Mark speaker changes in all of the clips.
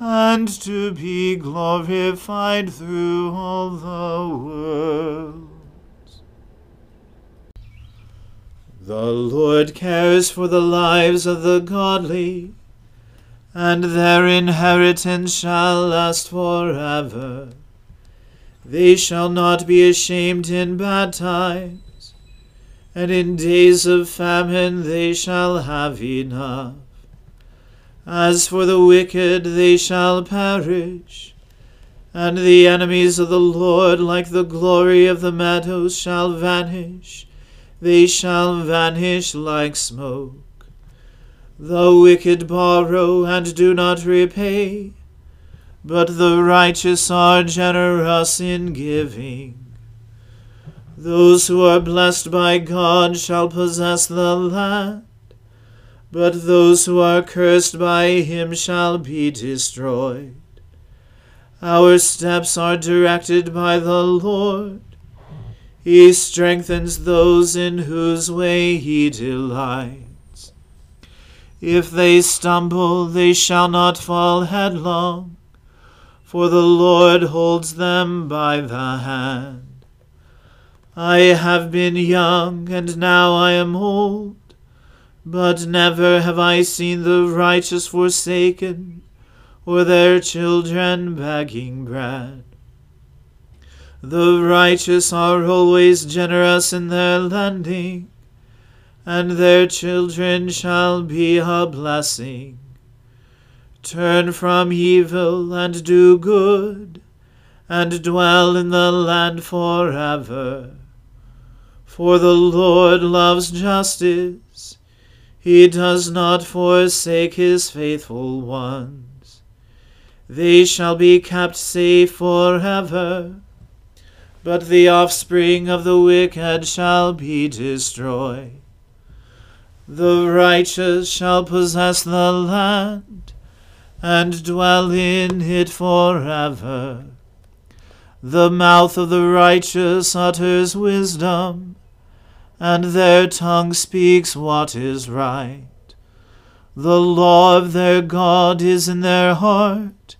Speaker 1: and to be glorified through all the worlds. The Lord cares for the lives of the godly, and their inheritance shall last forever. They shall not be ashamed in bad times and in days of famine they shall have enough. As for the wicked, they shall perish, and the enemies of the Lord, like the glory of the meadows, shall vanish. They shall vanish like smoke. The wicked borrow and do not repay, but the righteous are generous in giving. Those who are blessed by God shall possess the land, but those who are cursed by him shall be destroyed. Our steps are directed by the Lord. He strengthens those in whose way he delights. If they stumble, they shall not fall headlong, for the Lord holds them by the hand. I have been young, and now I am old, but never have I seen the righteous forsaken, or their children begging bread. The righteous are always generous in their lending, and their children shall be a blessing. Turn from evil and do good, and dwell in the land forever. For the Lord loves justice, he does not forsake his faithful ones. They shall be kept safe forever but the offspring of the wicked shall be destroyed. The righteous shall possess the land and dwell in it forever. The mouth of the righteous utters wisdom, and their tongue speaks what is right. The law of their God is in their heart,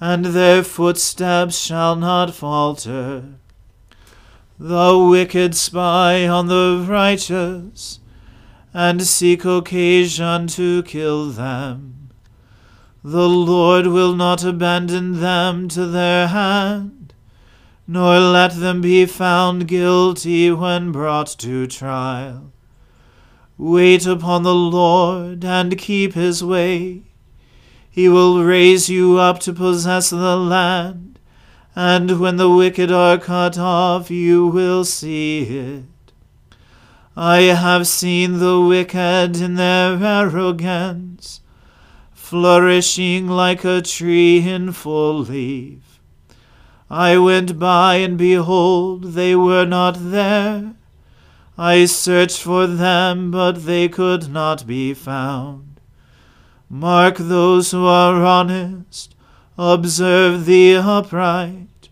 Speaker 1: and their footsteps shall not falter. The wicked spy on the righteous, and seek occasion to kill them. The Lord will not abandon them to their hand, nor let them be found guilty when brought to trial. Wait upon the Lord, and keep his way. He will raise you up to possess the land and when the wicked are cut off, you will see it. I have seen the wicked in their arrogance, flourishing like a tree in full leaf. I went by, and behold, they were not there. I searched for them, but they could not be found. Mark those who are honest observe the upright,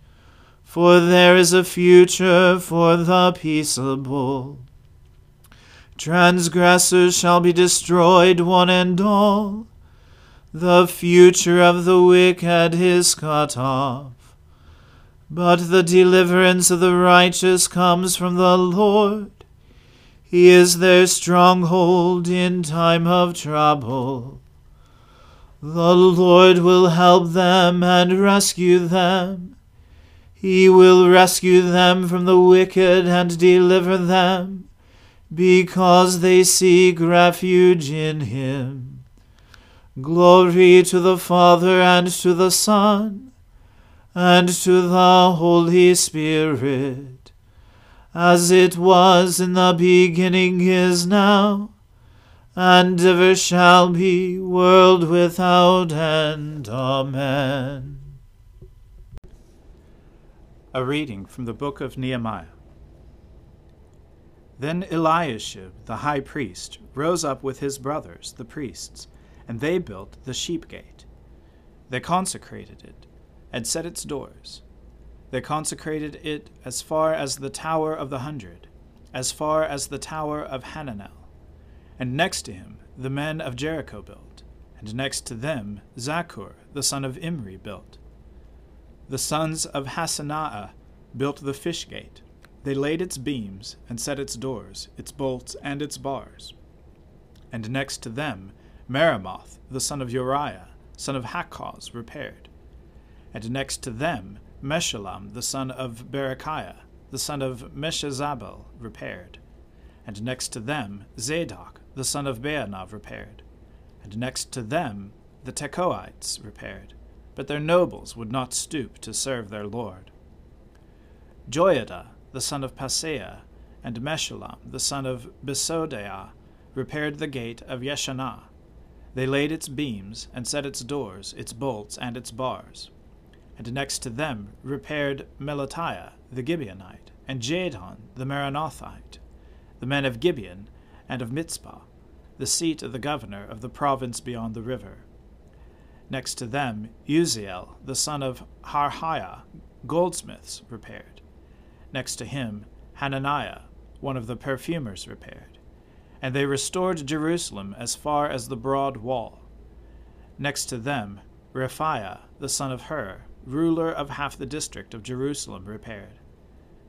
Speaker 1: for there is a future for the peaceable. Transgressors shall be destroyed, one and all. The future of the wicked is cut off. But the deliverance of the righteous comes from the Lord. He is their stronghold in time of trouble. The Lord will help them and rescue them. He will rescue them from the wicked and deliver them, because they seek refuge in him. Glory to the Father and to the Son and to the Holy Spirit, as it was in the beginning is now and ever shall be, world without end. Amen.
Speaker 2: A reading from the book of Nehemiah. Then Eliashib the high priest rose up with his brothers, the priests, and they built the sheep gate. They consecrated it, and set its doors. They consecrated it as far as the tower of the hundred, as far as the tower of Hananel and next to him the men of Jericho built, and next to them Zaccur the son of Imri built. The sons of Hassenaah built the fish gate. They laid its beams, and set its doors, its bolts, and its bars. And next to them Meremoth the son of Uriah, son of Hakkoz, repaired. And next to them Meshullam the son of Berechiah, the son of Meshezabel, repaired. And next to them Zadok the son of Baanath repaired, and next to them the Tekoites repaired, but their nobles would not stoop to serve their lord. Joiada, the son of Paseah, and Meshullam, the son of Besodeiah, repaired the gate of Yeshanah. They laid its beams, and set its doors, its bolts, and its bars. And next to them repaired Melatiah the Gibeonite, and Jadon the Meronothite, the men of Gibeon, and of Mizpah, the seat of the governor of the province beyond the river. Next to them, Uzziel, the son of Harhaiah, goldsmiths, repaired. Next to him, Hananiah, one of the perfumers, repaired. And they restored Jerusalem as far as the broad wall. Next to them, Rephaiah, the son of Hur, ruler of half the district of Jerusalem, repaired.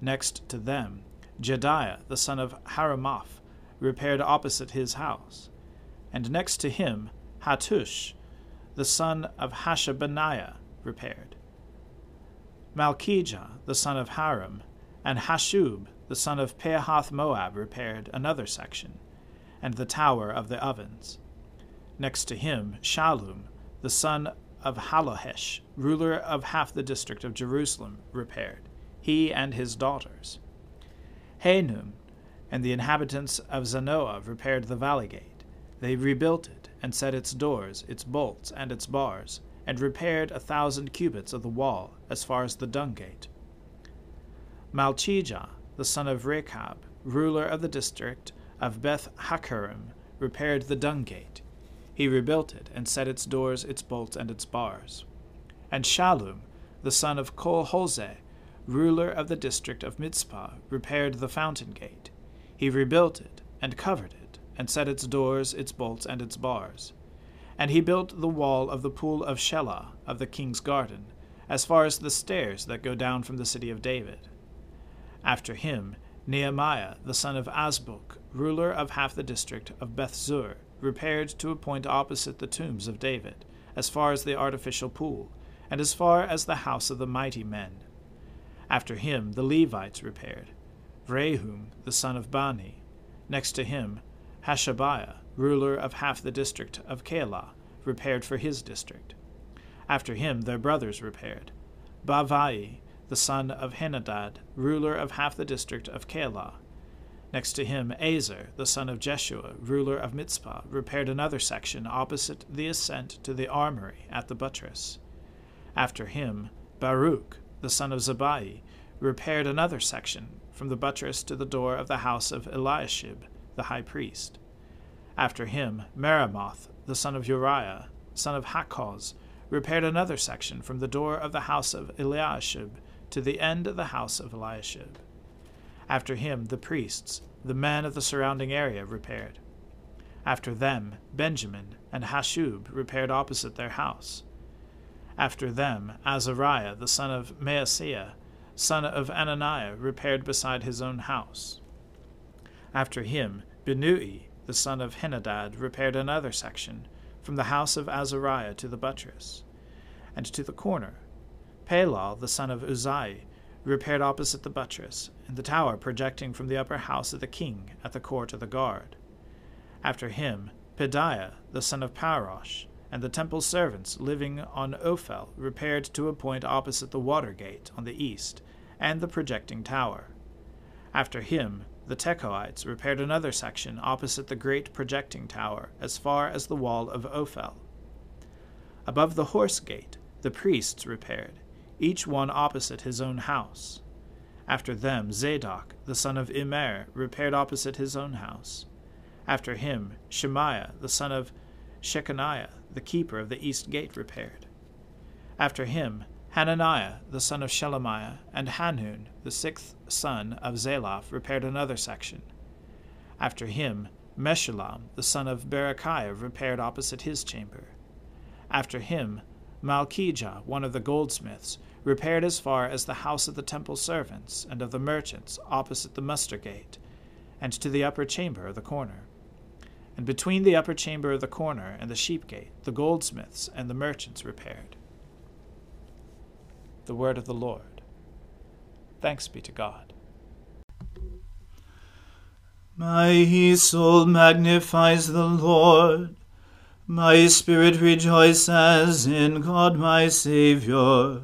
Speaker 2: Next to them, Jedaiah, the son of Harumaph, repaired opposite his house, and next to him Hattush, the son of Hashabneiah, repaired. Malchijah, the son of Harim, and Hashub, the son of Pahath Moab, repaired another section, and the tower of the ovens. Next to him, Shallum, the son of Hallohesh, ruler of half the district of Jerusalem, repaired, he and his daughters. Hanun and the inhabitants of Zanoah repaired the valley gate. They rebuilt it, and set its doors, its bolts, and its bars, and repaired a thousand cubits of the wall, as far as the dung gate. Malchijah, the son of Rechab, ruler of the district of Beth-haccherem, repaired the dung gate. He rebuilt it, and set its doors, its bolts, and its bars. And Shallum, the son of Kol ruler of the district of Mizpah, repaired the fountain gate. He rebuilt it, and covered it, and set its doors, its bolts, and its bars. And he built the wall of the pool of Shelah of the king's garden, as far as the stairs that go down from the city of David. After him, Nehemiah, the son of Azbuk, ruler of half the district of Bethzur, repaired to a point opposite the tombs of David, as far as the artificial pool, and as far as the house of the mighty men. After him the Levites repaired. Rehum, the son of Bani. Next to him, Hashabiah, ruler of half the district of Keilah, repaired for his district. After him their brothers repaired. Bavai, the son of Henadad, ruler of half the district of Keilah, Next to him, Ezer, the son of Jeshua, ruler of Mizpah, repaired another section opposite the ascent to the armory at the buttress. After him, Baruch, the son of Zabai, repaired another section from the buttress to the door of the house of Eliashib, the high priest. After him, Meremoth, the son of Uriah, son of Hakkoz, repaired another section from the door of the house of Eliashib to the end of the house of Eliashib. After him, the priests, the men of the surrounding area, repaired. After them, Benjamin and Hashub repaired opposite their house. After them, Azariah, the son of Maaseiah, son of Ananiah, repaired beside his own house. After him, Binnui, the son of Henadad, repaired another section, from the house of Azariah to the buttress, and to the corner. Palal, the son of Uzai, repaired opposite the buttress, and the tower projecting from the upper house of the king at the court of the guard. After him, Pedaiah, the son of Parosh, and the temple servants living on Ophel repaired to a point opposite the water gate on the east, and the projecting tower. After him, the Tekoites repaired another section opposite the great projecting tower as far as the wall of Ophel. Above the horse gate, the priests repaired, each one opposite his own house. After them, Zadok, the son of Immer, repaired opposite his own house. After him, Shemaiah, the son of Shechaniah, the keeper of the east gate, repaired. After him, Hananiah, the son of Shelemiah, and Hanun, the sixth son of Zalaph, repaired another section. After him, Meshullam, the son of Berechiah, repaired opposite his chamber. After him, Malchijah, one of the goldsmiths, repaired as far as the house of the temple servants and of the merchants opposite the muster gate, and to the upper chamber of the corner. And between the upper chamber of the corner and the sheep gate, the goldsmiths and the merchants repaired. The word of the Lord. Thanks be to God.
Speaker 1: My soul magnifies the Lord. My spirit rejoices in God my Saviour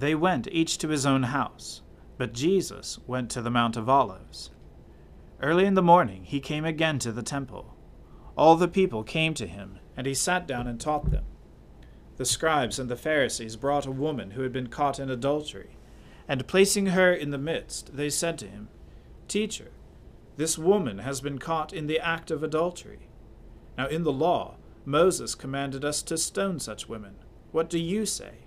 Speaker 2: They went each to his own house, but Jesus went to the Mount of Olives. Early in the morning he came again to the temple. All the people came to him, and he sat down and taught them. The scribes and the Pharisees brought a woman who had been caught in adultery, and placing her in the midst, they said to him, Teacher, this woman has been caught in the act of adultery. Now in the law, Moses commanded us to stone such women. What do you say?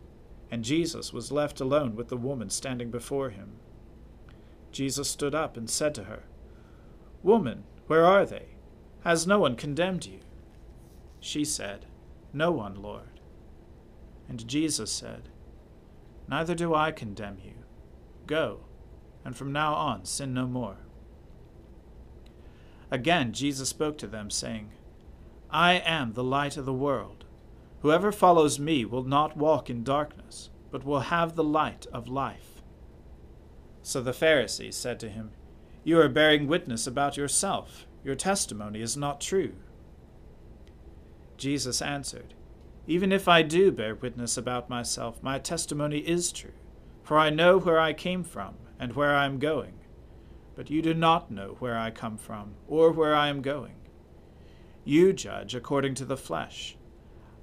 Speaker 2: And Jesus was left alone with the woman standing before him. Jesus stood up and said to her, Woman, where are they? Has no one condemned you? She said, No one, Lord. And Jesus said, Neither do I condemn you. Go, and from now on sin no more. Again Jesus spoke to them, saying, I am the light of the world. Whoever follows me will not walk in darkness, but will have the light of life. So the Pharisees said to him, You are bearing witness about yourself. Your testimony is not true. Jesus answered, even if I do bear witness about myself, my testimony is true, for I know where I came from and where I am going. But you do not know where I come from or where I am going. You judge according to the flesh.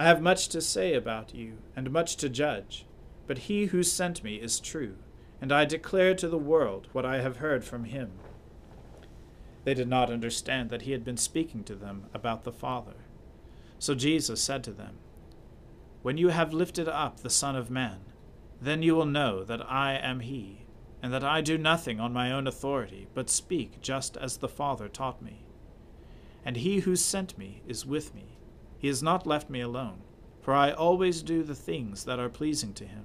Speaker 2: I have much to say about you, and much to judge, but he who sent me is true, and I declare to the world what I have heard from him. They did not understand that he had been speaking to them about the Father. So Jesus said to them, When you have lifted up the Son of Man, then you will know that I am he, and that I do nothing on my own authority, but speak just as the Father taught me. And he who sent me is with me. He has not left me alone, for I always do the things that are pleasing to him.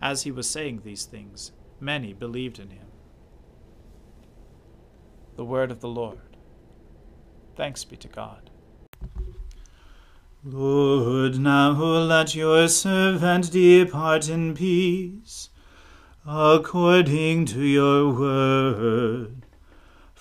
Speaker 2: As he was saying these things, many believed in him. The Word of the Lord. Thanks be to God.
Speaker 1: Lord, now let your servant depart in peace, according to your word.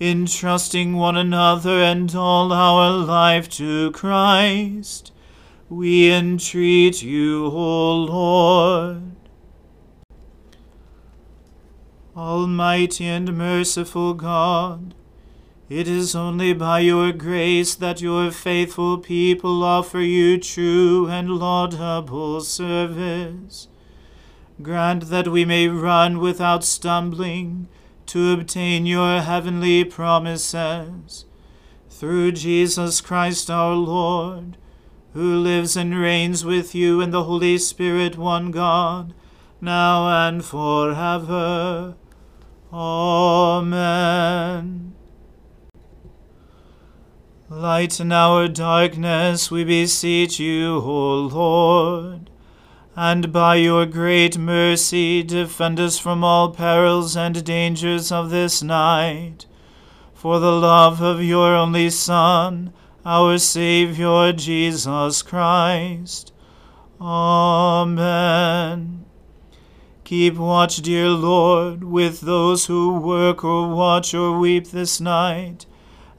Speaker 1: entrusting one another and all our life to Christ, we entreat you, O Lord. Almighty and merciful God, it is only by your grace that your faithful people offer you true and laudable service. Grant that we may run without stumbling to obtain your heavenly promises. Through Jesus Christ our Lord, who lives and reigns with you in the Holy Spirit, one God, now and forever. Amen. Lighten our darkness, we beseech you, O Lord and by your great mercy defend us from all perils and dangers of this night. For the love of your only Son, our Saviour Jesus Christ. Amen. Keep watch, dear Lord, with those who work or watch or weep this night,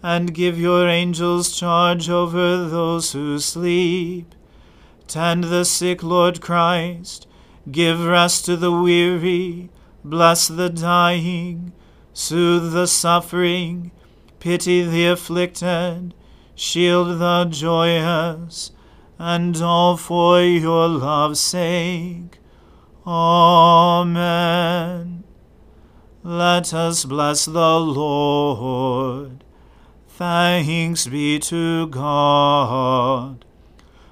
Speaker 1: and give your angels charge over those who sleep. Tend the sick, Lord Christ. Give rest to the weary. Bless the dying. Soothe the suffering. Pity the afflicted. Shield the joyous. And all for your love's sake. Amen. Let us bless the Lord. Thanks be to God.